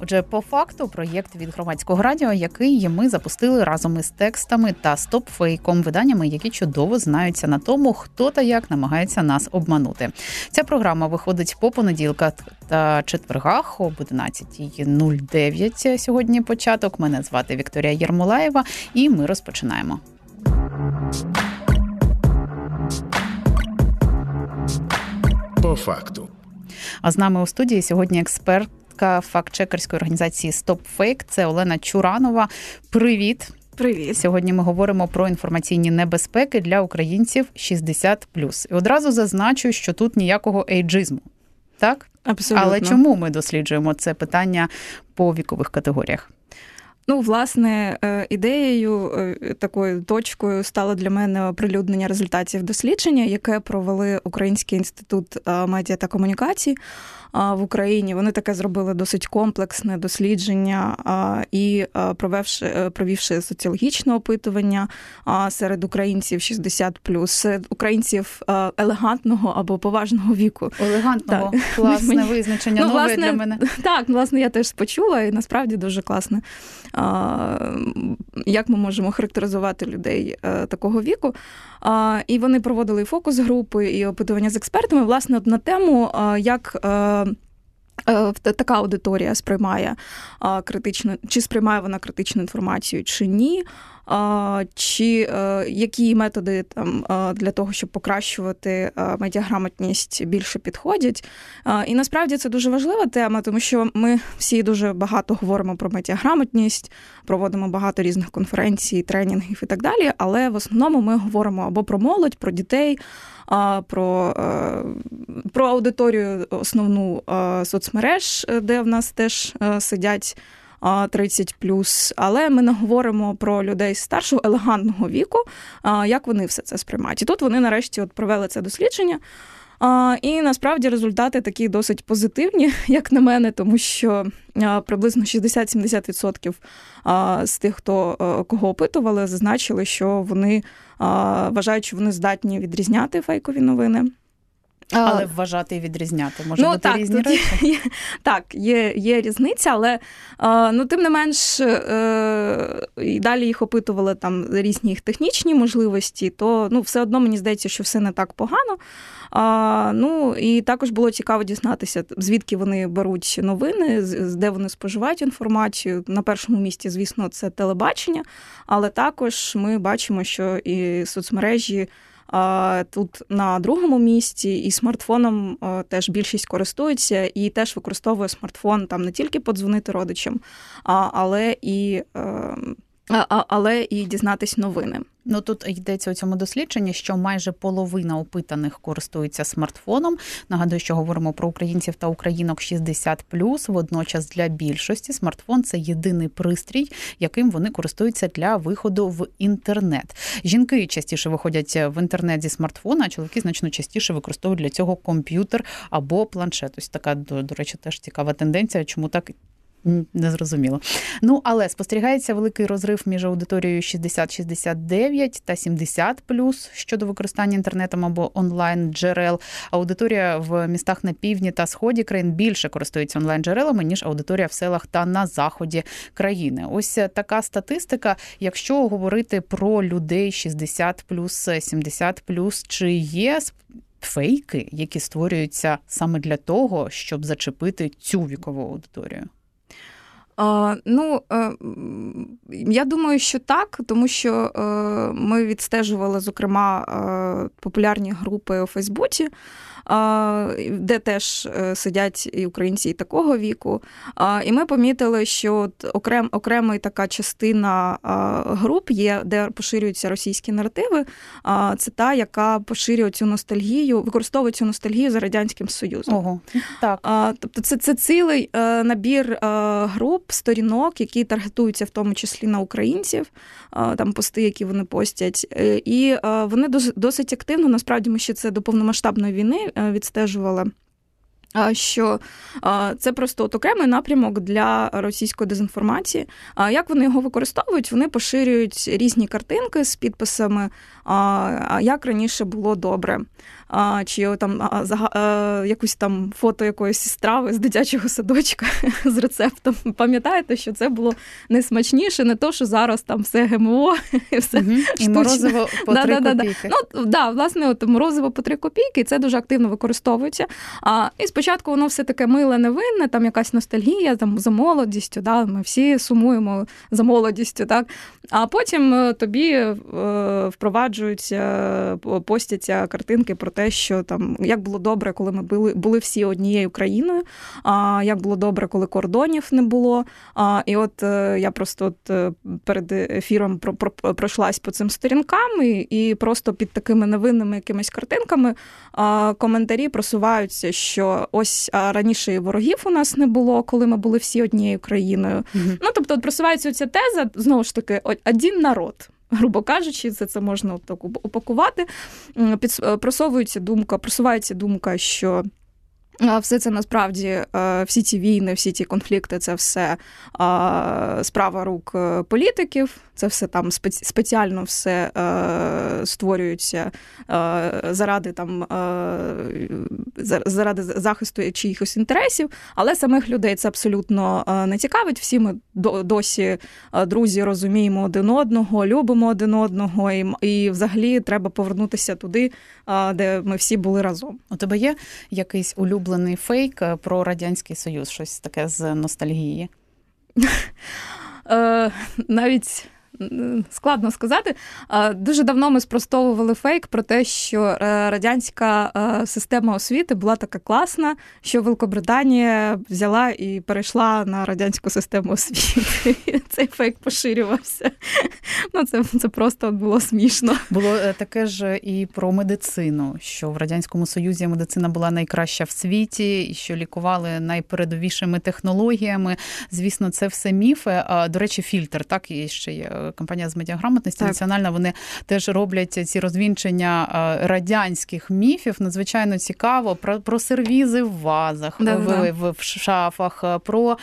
Отже, по факту, проєкт від громадського радіо, який ми запустили разом із текстами та стопфейком, виданнями, які чудово знаються на тому, хто та як намагається нас обманути. Ця програма виходить по понеділках та четвергах об 11.09 Сьогодні початок. Мене звати Вікторія Єрмолаєва, і ми розпочинаємо. По факту. А з нами у студії сьогодні експерт фактчекерської організації StopFake. Це Олена Чуранова. Привіт. Привіт. Сьогодні ми говоримо про інформаційні небезпеки для українців 60+. І одразу зазначу, що тут ніякого ейджизму. Так? Абсолютно. Але чому ми досліджуємо це питання по вікових категоріях? Ну, власне, е, ідеєю е, такою точкою стало для мене оприлюднення результатів дослідження, яке провели Український інститут е, медіа та комунікацій в Україні. Вони таке зробили досить комплексне дослідження і провівши, е, провівши соціологічне опитування серед українців 60+, серед українців елегантного або поважного віку. Елегантного так. класне визначення ну, нове власне, для мене. Так, власне, я теж почула, і насправді дуже класне. Як ми можемо характеризувати людей е, такого віку? І вони проводили фокус групи і опитування з експертами, власне, на тему, як. Е, така аудиторія сприймає критичну, чи сприймає вона критичну інформацію, чи ні чи е, які методи там для того, щоб покращувати медіаграмотність, більше підходять. І насправді це дуже важлива тема, тому що ми всі дуже багато говоримо про медіаграмотність, проводимо багато різних конференцій, тренінгів і так далі. Але в основному ми говоримо або про молодь, про дітей. Про е, про аудиторію основну соцмереж, де в нас теж е, сидять 30+, але ми не говоримо про людей старшого елегантного віку, як вони все це сприймають. І тут вони нарешті от провели це дослідження. І насправді результати такі досить позитивні, як на мене, тому що приблизно 60-70% з тих, хто е, кого опитували, зазначили, що вони вважають, що вони здатні відрізняти фейкові новини. Але вважати і відрізняти може ну, бути так, різні речі? Є, так, є є різниця, але ну, тим не менш е, і далі їх опитували там різні їх технічні можливості, то ну, все одно мені здається, що все не так погано. А, Ну і також було цікаво дізнатися, звідки вони беруть новини, де вони споживають інформацію. На першому місці, звісно, це телебачення, але також ми бачимо, що і соцмережі. Тут на другому місці і смартфоном теж більшість користується і теж використовує смартфон там не тільки подзвонити родичам, але і ем, але і дізнатись новини. Ну тут йдеться у цьому дослідженні, що майже половина опитаних користується смартфоном. Нагадую, що говоримо про українців та українок 60+. Водночас для більшості смартфон це єдиний пристрій, яким вони користуються для виходу в інтернет. Жінки частіше виходять в інтернет зі смартфона, а чоловіки значно частіше використовують для цього комп'ютер або планшет. Ось така до, до речі, теж цікава тенденція, чому так Незрозуміло. Ну, але спостерігається великий розрив між аудиторією 60-69 та 70 щодо використання інтернетом або онлайн джерел. Аудиторія в містах на півдні та сході країн більше користується онлайн джерелами ніж аудиторія в селах та на заході країни. Ось така статистика. Якщо говорити про людей 60 70 чи є фейки, які створюються саме для того, щоб зачепити цю вікову аудиторію. Ну, е, я думаю, що так, тому що е, ми відстежували, зокрема, е, популярні групи у Фейсбуці де теж е, сидять і українці і такого віку. І ми помітили, що от окрем, окрема така частина груп є, де поширюються російські наративи. Це та, яка поширює цю ностальгію, використовує цю ностальгію за радянським союзом. Ого, так. Тобто, це це цілий е, набір е, груп, сторінок, які таргетуються в тому числі на українців, там пости, які вони постять, і вони досить активно. Насправді ми ще це до повномасштабної війни відстежувала. що це просто от окремий напрямок для російської дезінформації. Як вони його використовують? Вони поширюють різні картинки з підписами, як раніше було добре а, чи там а, а, якусь там фото якоїсь страви з дитячого садочка з рецептом. Пам'ятаєте, що це було не смачніше, не то, що зараз там все ГМО і все угу. І морозиво по да, 3 да, копійки. Ну, да, власне, от морозиво по 3 копійки, і це дуже активно використовується. А, І спочатку воно все таке миле, невинне, там якась ностальгія там, за молодістю, да, ми всі сумуємо за молодістю, так. А потім е, тобі е, впроваджуються, е, постяться картинки про те, що там як було добре, коли ми були були всі однією країною. А як було добре, коли кордонів не було. А, І от е, я просто от е, перед ефіром про, про, пройшлась по цим сторінкам, і, і просто під такими невинними якимись картинками а, коментарі просуваються, що ось а раніше і ворогів у нас не було, коли ми були всі однією країною. Mm-hmm. Ну тобто, от просувається ця теза знову ж таки один народ грубо кажучи, це це можна так упакувати. Просовується думка, просувається думка, що. Все це насправді всі ці війни, всі ці конфлікти це все справа рук е, політиків. Це все там спеціально все е, створюється е, заради там е, заради захисту чиїхось інтересів, але самих людей це абсолютно е, не цікавить. Всі ми досі е, друзі розуміємо один одного, любимо один одного, і, взагалі треба повернутися туди, е, де ми всі були разом. У тебе є якийсь улюблений фейк про радянський союз? Щось таке з ностальгії? Навіть складно сказати. Дуже давно ми спростовували фейк про те, що е, радянська е, система освіти була така класна, що Великобританія взяла і перейшла на радянську систему освіти. Цей фейк поширювався. Ну, Це це просто було смішно. Було е, таке ж і про медицину, що в радянському союзі медицина була найкраща в світі, і що лікували найпередовішими технологіями. Звісно, це все міфи. До речі, фільтр так і ще є компанія з медіаграмотності так. національна. Вони теж роблять ці розвінчення радянських міфів. Надзвичайно цікаво про про сервізи в вазах, да, в, в, в шафах, про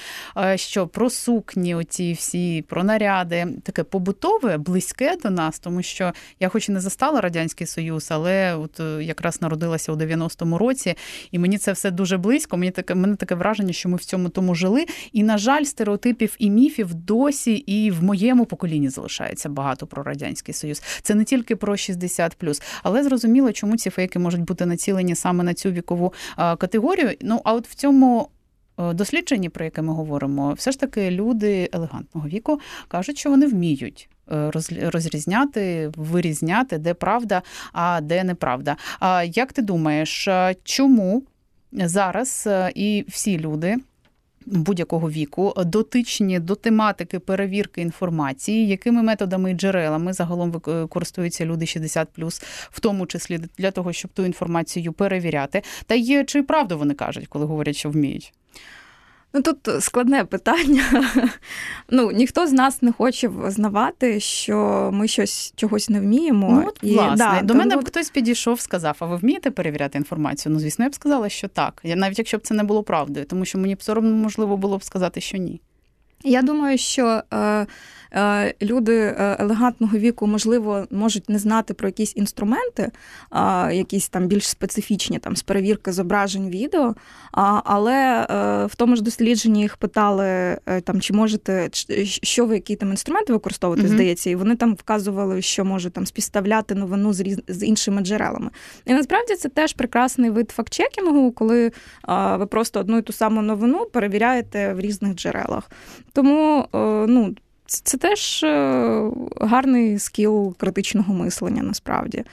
що про сукні, оці всі про наряди. Таке побутове, близьке до нас, тому що я, хоч і не застала радянський союз, але от е, якраз народилася у 90-му році, і мені це все дуже близько. Мені таке мене таке враження, що ми в цьому тому жили. І на жаль, стереотипів і міфів досі і в моєму поколінні залишається багато про радянський союз. Це не тільки про 60+, але зрозуміло, чому ці фейки можуть бути націлені саме на цю вікову категорію. Ну а от в цьому. Дослідженні, про яке ми говоримо, все ж таки люди елегантного віку кажуть, що вони вміють е, розрізняти, вирізняти, де правда, а де неправда. А як ти думаєш, чому зараз е, і всі люди будь-якого віку, дотичні до тематики перевірки інформації, якими методами і джерелами загалом користуються люди 60+, в тому числі для того, щоб ту інформацію перевіряти. Та є чи правду вони кажуть, коли говорять, що вміють? Ну тут складне питання. Ну ніхто з нас не хоче визнавати, що ми щось чогось не вміємо. Ну, от, і, власне, да, До мене б хтось підійшов, сказав: а ви вмієте перевіряти інформацію? Ну, звісно, я б сказала, що так. Я навіть якщо б це не було правдою, тому що мені б соромно можливо було б сказати, що ні. Я думаю, що е, е, люди е, елегантного віку, можливо, можуть не знати про якісь інструменти, е, якісь там більш специфічні там з перевірки зображень відео. А, але в тому ж дослідженні їх питали, там чи можете, що ви які там інструменти використовуєте, mm-hmm. здається, і вони там вказували, що можуть там співставляти новину з різ... з іншими джерелами. І насправді це теж прекрасний вид фактчекінгу, коли ви просто одну і ту саму новину перевіряєте в різних джерелах. Тому е, ну, це теж е, гарний скіл критичного мислення насправді.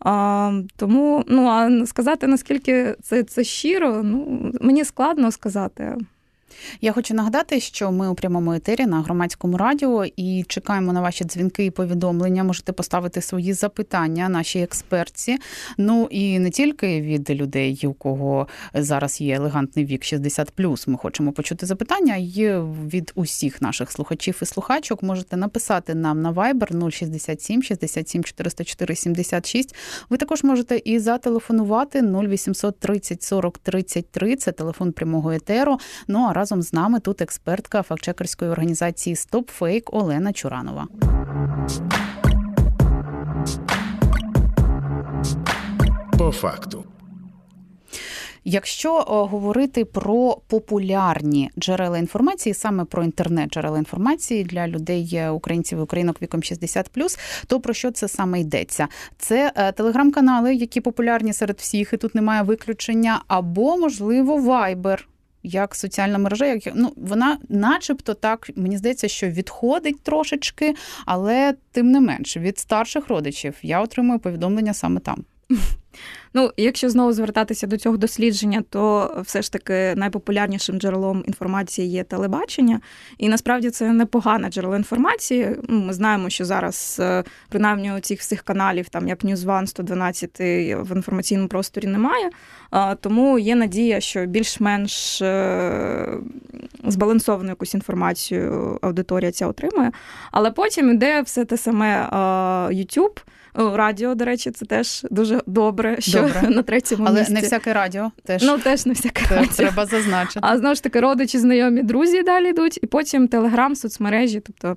А, Тому ну, а сказати, наскільки це це щиро, ну, мені складно сказати. Я хочу нагадати, що ми у прямому етері на громадському радіо і чекаємо на ваші дзвінки і повідомлення. Можете поставити свої запитання нашій експертці. Ну і не тільки від людей, у кого зараз є елегантний вік 60+, Ми хочемо почути запитання. й від усіх наших слухачів і слухачок. Можете написати нам на Viber 067 67 404 76. Ви також можете і зателефонувати 0800 30 40 33. Це телефон прямого етеру. Ну а разом з нами тут експертка фактчекерської організації StopFake Олена Чуранова. По факту. Якщо говорити про популярні джерела інформації, саме про інтернет джерела інформації для людей, е, українців і українок віком 60+, то про що це саме йдеться? Це е, телеграм-канали, які популярні серед всіх, і тут немає виключення, або можливо Viber як соціальна мережа, як ну вона, начебто, так мені здається, що відходить трошечки, але тим не менше від старших родичів я отримую повідомлення саме там. Ну, якщо знову звертатися до цього дослідження, то все ж таки найпопулярнішим джерелом інформації є телебачення, і насправді це непогане джерело інформації. Ну, ми знаємо, що зараз, е, принаймні, у цих всіх каналів, там як One, 112 в інформаційному просторі немає. Тому є надія, що більш-менш е, збалансовану якусь інформацію аудиторія ця отримує. Але потім іде все те саме YouTube, Радіо, до речі, це теж дуже добре, що добре. на третьому Але місці. не всяке радіо теж Ну, теж не всяке це радіо. треба зазначити. А знову ж таки, родичі, знайомі, друзі далі йдуть, і потім Телеграм, соцмережі, тобто.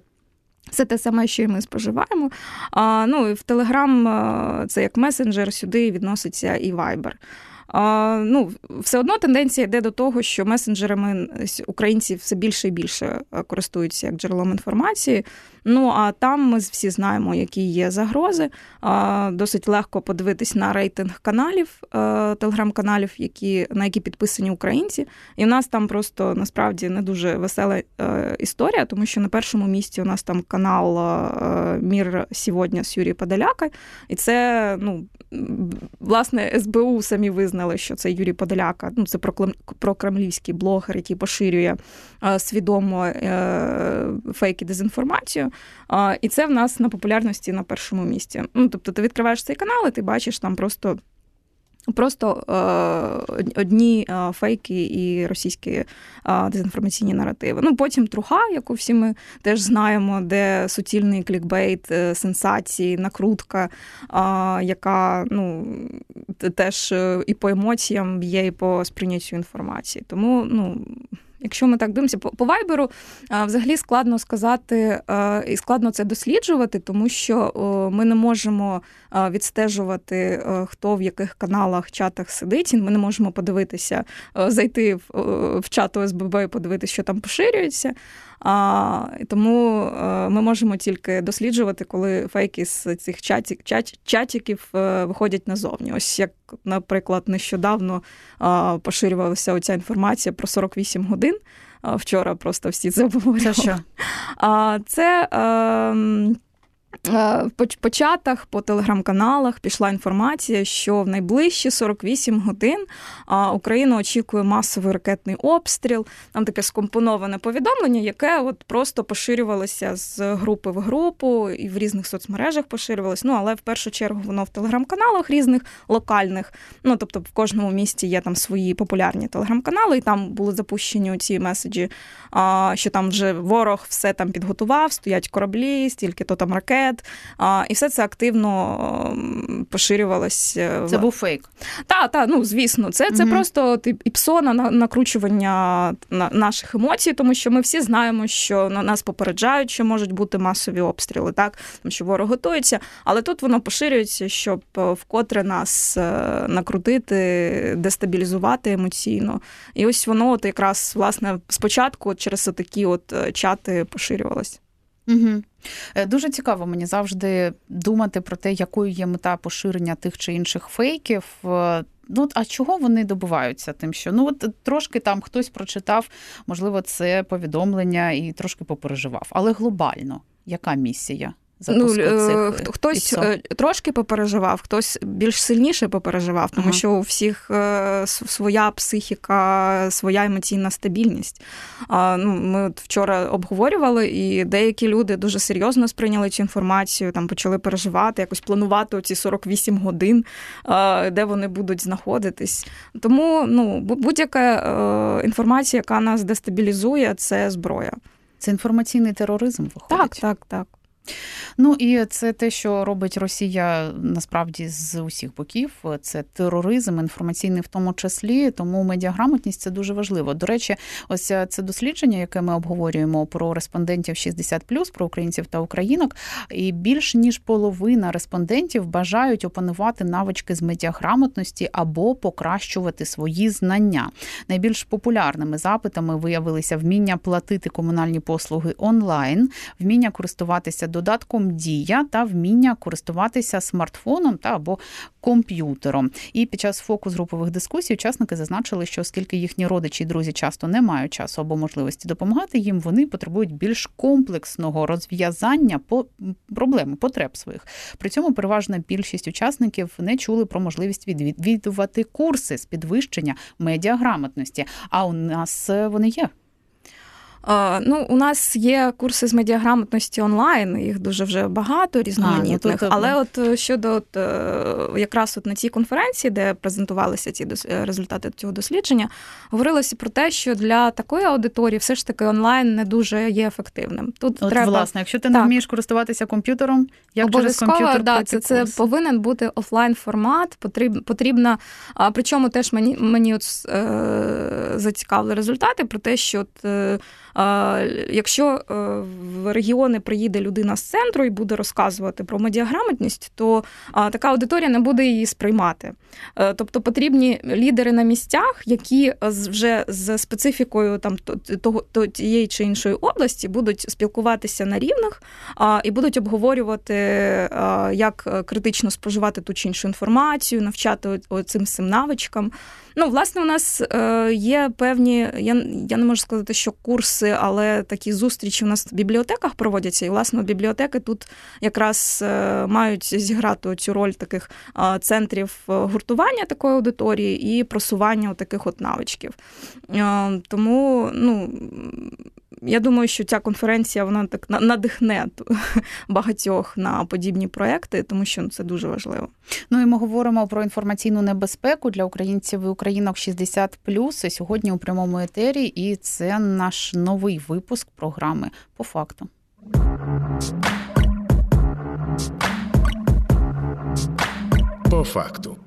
Це те саме, що і ми споживаємо. А, Ну і в Телеграм це як месенджер, сюди відноситься і Viber. Ну, Все одно тенденція йде до того, що месенджерами українці все більше і більше користуються як джерелом інформації. Ну а там ми всі знаємо, які є загрози. Досить легко подивитись на рейтинг каналів, е, телеграм-каналів, які, на які підписані українці. І в нас там просто насправді не дуже весела е, історія, тому що на першому місці у нас там канал е, Мір сьогодні з Юрієм Подоляка. І це, ну, власне, СБУ самі визнали, що це Юрій Подоляка. Ну, це прокремлівський блогер, який поширює свідомо фейки дезінформацію. І це в нас на популярності на першому місці. Ну, Тобто, ти відкриваєш цей канал, і ти бачиш там просто. Просто е, одні е, фейки і російські е, дезінформаційні наративи. Ну потім труха, яку всі ми теж знаємо, де суцільний клікбейт, е, сенсації, накрутка, яка ну теж і по емоціям є, і по сприйняттю інформації. Тому ну. Якщо ми так дивимося, по, вайберу взагалі складно сказати і складно це досліджувати, тому що ми не можемо відстежувати, хто в яких каналах, чатах сидить. Ми не можемо подивитися, зайти в, в чат ОСББ і подивитися, що там поширюється. А, Тому ми можемо тільки досліджувати, коли фейки з цих чатів, чат, чатіків е, виходять назовні. Ось як, наприклад, нещодавно поширювалася оця інформація про 48 годин. Вчора просто всі це обговорювали. Це що? Це. Е, Е, по чатах, по телеграм-каналах пішла інформація, що в найближчі 48 годин Україна очікує масовий ракетний обстріл. Там таке скомпоноване повідомлення, яке от просто поширювалося з групи в групу і в різних соцмережах поширювалося. Ну але в першу чергу воно в телеграм-каналах різних локальних. Ну тобто, в кожному місті є там свої популярні телеграм-канали, і там були запущені ці меседжі, що там вже ворог все там підготував, стоять кораблі, стільки то там ракет ракет, і все це активно поширювалося. Це був фейк. Так, так, ну звісно, це це угу. просто тип іпсона на накручування наших емоцій, тому що ми всі знаємо, що на нас попереджають, що можуть бути масові обстріли, так тому що ворог готується, але тут воно поширюється, щоб е, вкотре нас е, накрутити, дестабілізувати емоційно. І ось воно от якраз власне спочатку через такі от е, чати поширювалось. Угу. Дуже цікаво мені завжди думати про те, якою є мета поширення тих чи інших фейків. Е, ну, а чого вони добуваються? Тим, що ну от трошки там хтось прочитав, можливо, це повідомлення і трошки попереживав. Але глобально, яка місія? Запуску ну, цих хтось е, трошки попереживав, хтось більш сильніше попереживав, тому Ага. що у всіх е, своя психіка, своя емоційна стабільність. Ну, ми от вчора обговорювали, і деякі люди дуже серйозно сприйняли цю інформацію, там почали переживати, якось планувати ці 48 годин, е, де вони будуть знаходитись. Тому ну, будь-яка е, інформація, яка нас дестабілізує, це зброя. Це інформаційний тероризм виходить. Так, так, так. Ну і це те, що робить Росія насправді з усіх боків. Це тероризм, інформаційний в тому числі. Тому медіаграмотність це дуже важливо. До речі, ось це дослідження, яке ми обговорюємо про респондентів 60+, про українців та українок. І більш ніж половина респондентів бажають опанувати навички з медіаграмотності або покращувати свої знання. Найбільш популярними запитами виявилися вміння платити комунальні послуги онлайн, вміння користуватися додатком Дія та вміння користуватися смартфоном та або комп'ютером. І під час фокус групових дискусій учасники зазначили, що оскільки їхні родичі і друзі часто не мають часу або можливості допомагати їм, вони потребують більш комплексного розв'язання по проблеми, потреб своїх. При цьому переважна більшість учасників не чули про можливість відвідувати курси з підвищення медіаграмотності. А у нас е, вони є. Ну, у нас є курси з медіаграмотності онлайн, їх дуже вже багато різноманітних. А, ну, Але от е, щодо от, е, якраз от на цій конференції, де презентувалися ці е, результати цього дослідження, говорилося про те, що для такої аудиторії все ж таки онлайн не дуже є ефективним. Тут От, треба власне, якщо ти не вмієш користуватися комп'ютером, як через комп'ютер да, це, це повинен бути офлайн формат. Потріб, потрібна. А причому теж мені мені от е, зацікавили результати про те, що от, е, якщо е, в регіони приїде людина з центру і буде розказувати про медіаграмотність, то така аудиторія не буде її сприймати. Е, тобто потрібні лідери на місцях, які вже з специфікою там того тієї чи іншої області будуть спілкуватися на рівних і будуть обговорювати, як е, критично споживати ту чи іншу інформацію, навчати цим навичкам. Ну, власне, у нас е, є певні, я, я не можу сказати, що курси, але такі зустрічі у нас в бібліотеках проводяться. І, власне, бібліотеки тут якраз е, мають зіграти цю роль таких е, центрів гуртування такої аудиторії і просування таких от навичків. Тому, ну. Я думаю, що ця конференція вона так надихне багатьох на подібні проекти, тому що ну, це дуже важливо. Ну і ми говоримо про інформаційну небезпеку для українців і українок 60+. І Сьогодні у прямому етері, і це наш новий випуск програми по факту. По факту.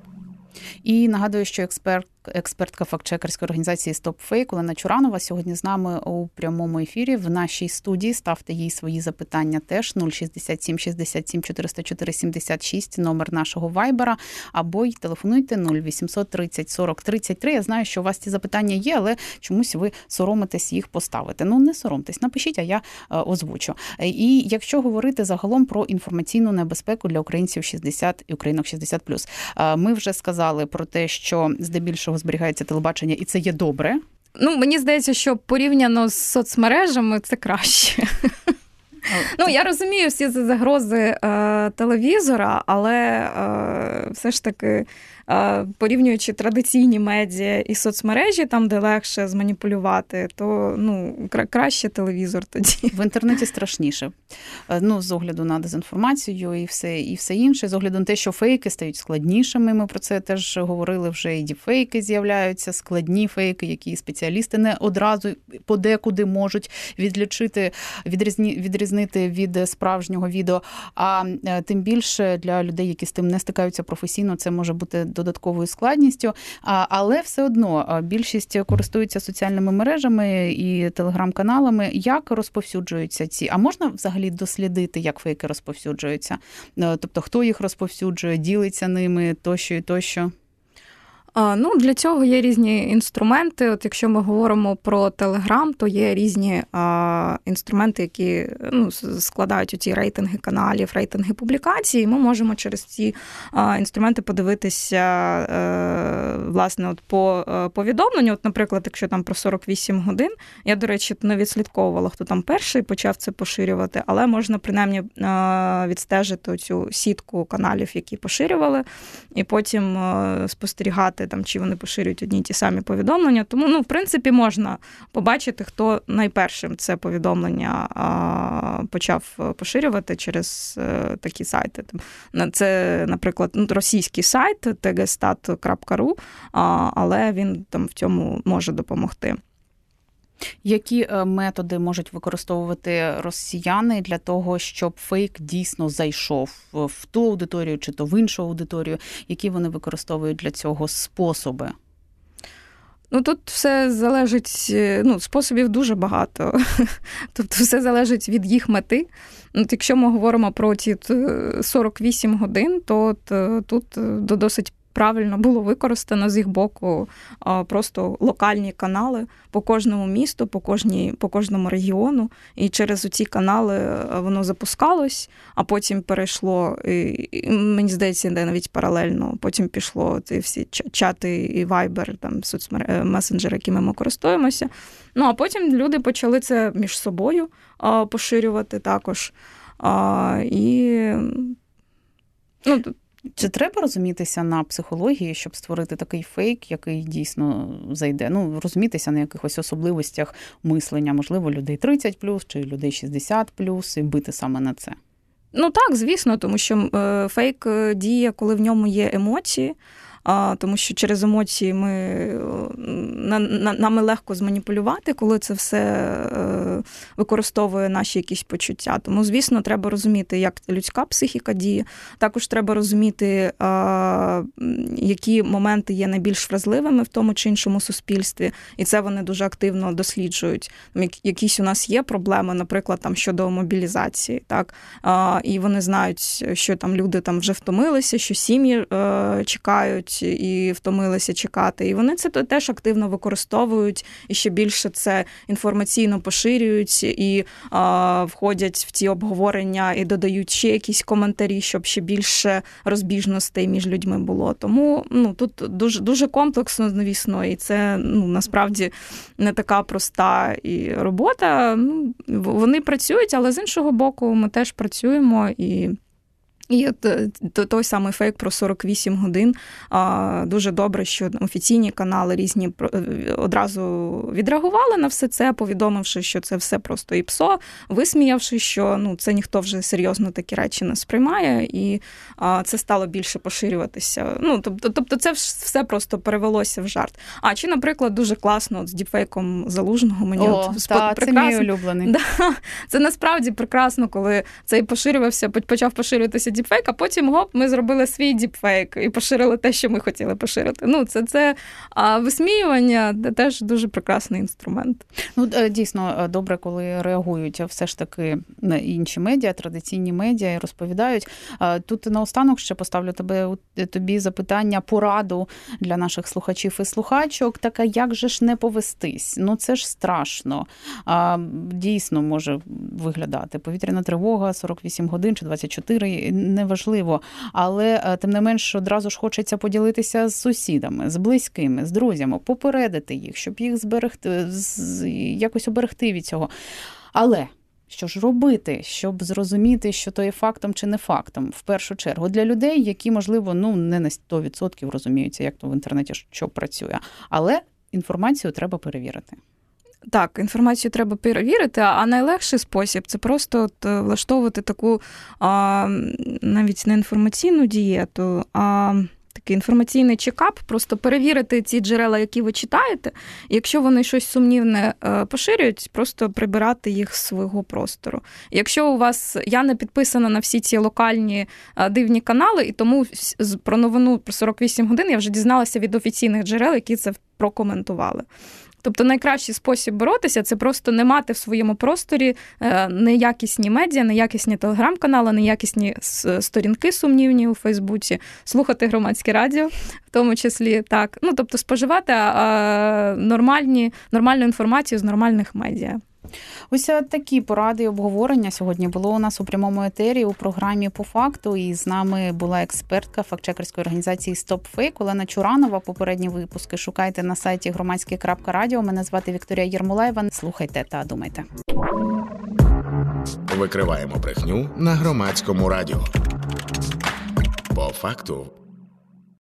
І нагадую, що експерт, експертка фактчекерської організації StopFake Олена Чуранова сьогодні з нами у прямому ефірі в нашій студії. Ставте їй свої запитання теж 067 67 404 76, номер нашого вайбера, або й телефонуйте 0800 30 40 33. Я знаю, що у вас ці запитання є, але чомусь ви соромитесь їх поставити. Ну не соромтесь, напишіть, а я е, озвучу. І якщо говорити загалом про інформаційну небезпеку для українців 60 і українок 60+, е, ми вже сказали про те, що здебільшого зберігається телебачення, і це є добре. Ну, мені здається, що порівняно з соцмережами це краще. Ну, я розумію всі ці загрози е, телевізора, але е, все ж таки, порівнюючи традиційні медіа і соцмережі, там, де легше зманіпулювати, то ну, краще телевізор тоді. В інтернеті страшніше. Е, Ну, з огляду на дезінформацію і все, і все інше, з огляду на те, що фейки стають складнішими. Ми про це теж говорили вже. І діпфейки з'являються, складні фейки, які спеціалісти не одразу подекуди можуть відлічити, відрізні, відрізнити від справжнього відео. А е, тим більше для людей, які з тим не стикаються професійно, це може бути додатковою складністю. Але все одно більшість користуються соціальними мережами і телеграм-каналами. Як розповсюджуються ці? А можна взагалі дослідити, як фейки розповсюджуються? Е, Тобто, хто їх розповсюджує, ділиться ними тощо і тощо. Ну, Для цього є різні інструменти. От Якщо ми говоримо про Телеграм, то є різні а, інструменти, які ну, складають ці рейтинги каналів, рейтинги публікацій. Ми можемо через ці а, інструменти подивитися а, е, власне от по е, повідомленню. От, Наприклад, якщо там про 48 годин, я, до речі, не відслідковувала, хто там перший почав це поширювати, але можна принаймні відстежити цю сітку каналів, які поширювали, і потім е, спостерігати знати, там, чи вони поширюють одні ті самі повідомлення. Тому, ну, в принципі, можна побачити, хто найпершим це повідомлення а, почав поширювати через а, е, такі сайти. Це, наприклад, ну, російський сайт tgstat.ru, але він там в цьому може допомогти. Які е, методи можуть використовувати росіяни для того, щоб фейк дійсно зайшов в ту аудиторію чи то в іншу аудиторію? Які вони використовують для цього способи? Ну тут все залежить, е, ну, способів дуже багато. Тобто, все залежить від їх мети. От Якщо ми говоримо про ті 48 годин, то от, е, тут досить правильно було використано з їх боку просто локальні канали по кожному місту, по кожній, по кожному регіону. І через ці канали е, воно запускалось, а потім перейшло, і, мені здається, де навіть паралельно. Потім пішло ці всі чати і вайбер, там соцмер... Е, якими ми користуємося. Ну а потім люди почали це між собою поширювати також. І ну, чи треба розумітися на психології, щоб створити такий фейк, який дійсно зайде? Ну, розумітися на якихось особливостях мислення, можливо, людей 30 чи людей 60 і бити саме на це? Ну так, звісно, тому що е, фейк е, діє, коли в ньому є емоції а, тому що через емоції ми на, на, нами легко зманіпулювати, коли це все е, використовує наші якісь почуття. Тому, звісно, треба розуміти, як людська психіка діє. Також треба розуміти, а, які моменти є найбільш вразливими в тому чи іншому суспільстві, і це вони дуже активно досліджують. Якісь у нас є проблеми, наприклад, там щодо мобілізації, так а, і вони знають, що там люди там вже втомилися, що сім'ї е, чекають і втомилися чекати. І вони це теж активно використовують і ще більше це інформаційно поширюють і а, входять в ці обговорення і додають ще якісь коментарі, щоб ще більше розбіжностей між людьми було. Тому ну тут дуже дуже комплексно, звісно, і це ну насправді не така проста і робота. Ну, Вони працюють, але з іншого боку, ми теж працюємо і. І от той самий фейк про 48 годин. Дуже добре, що офіційні канали різні е, одразу відреагували на все це, повідомивши, що це все просто ІПСО, висміявши, що ну це ніхто вже серйозно такі речі не сприймає, і це стало більше поширюватися. Ну тобто, тобто, це все просто перевелося в жарт. А чи, наприклад, дуже класно от з діпфейком залужного мені О, от та, це мій улюблений. Да, Це насправді прекрасно, коли цей поширювався, почав поширюватися діпфейк, а потім гоп, ми зробили свій діпфейк і поширили те, що ми хотіли поширити. Ну, це це а висміювання теж дуже прекрасний інструмент. Ну е, дійсно е, добре, коли реагують все ж таки на інші медіа, традиційні медіа і розповідають. Тут наостанок ще поставлю тебе тобі запитання, пораду для наших слухачів і слухачок. Така як же ж не повестись? Ну це ж страшно. Дійсно може виглядати повітряна тривога 48 годин чи 24 неважливо. Але е, тим не менш одразу ж хочеться поділитися з сусідами, з близькими, з друзями, попередити їх, щоб їх зберегти, якось оберегти від цього. Але. Що ж робити, щоб зрозуміти, що то є фактом чи не фактом, в першу чергу для людей, які, можливо, ну не на 100% розуміються, як то в інтернеті що працює, але інформацію треба перевірити. Так, інформацію треба перевірити, а найлегший спосіб це просто от е, влаштовувати таку а, навіть не інформаційну дієту, а такий інформаційний чекап, просто перевірити ці джерела, які ви читаєте. Якщо вони щось сумнівне е, поширюють, просто прибирати їх з свого простору. Якщо у вас я не підписана на всі ці локальні е, дивні канали, і тому про новину про 48 годин я вже дізналася від офіційних джерел, які це прокоментували. Тобто найкращий спосіб боротися це просто не мати в своєму просторі е, неякісні медіа, неякісні телеграм-канали, неякісні сторінки сумнівні у Фейсбуці, слухати громадське радіо, в тому числі так. Ну тобто споживати нормальні, нормальну інформацію з нормальних медіа. Ось е, такі поради і обговорення сьогодні було у нас у прямому етері у програмі по факту. І з нами була експертка фактчекерської організації StopFake Олена Чуранова. Попередні випуски шукайте на сайті громадське.радіо. Мене звати Вікторія Єрмолаєва. Слухайте та думайте. Викриваємо брехню на громадському радіо. По факту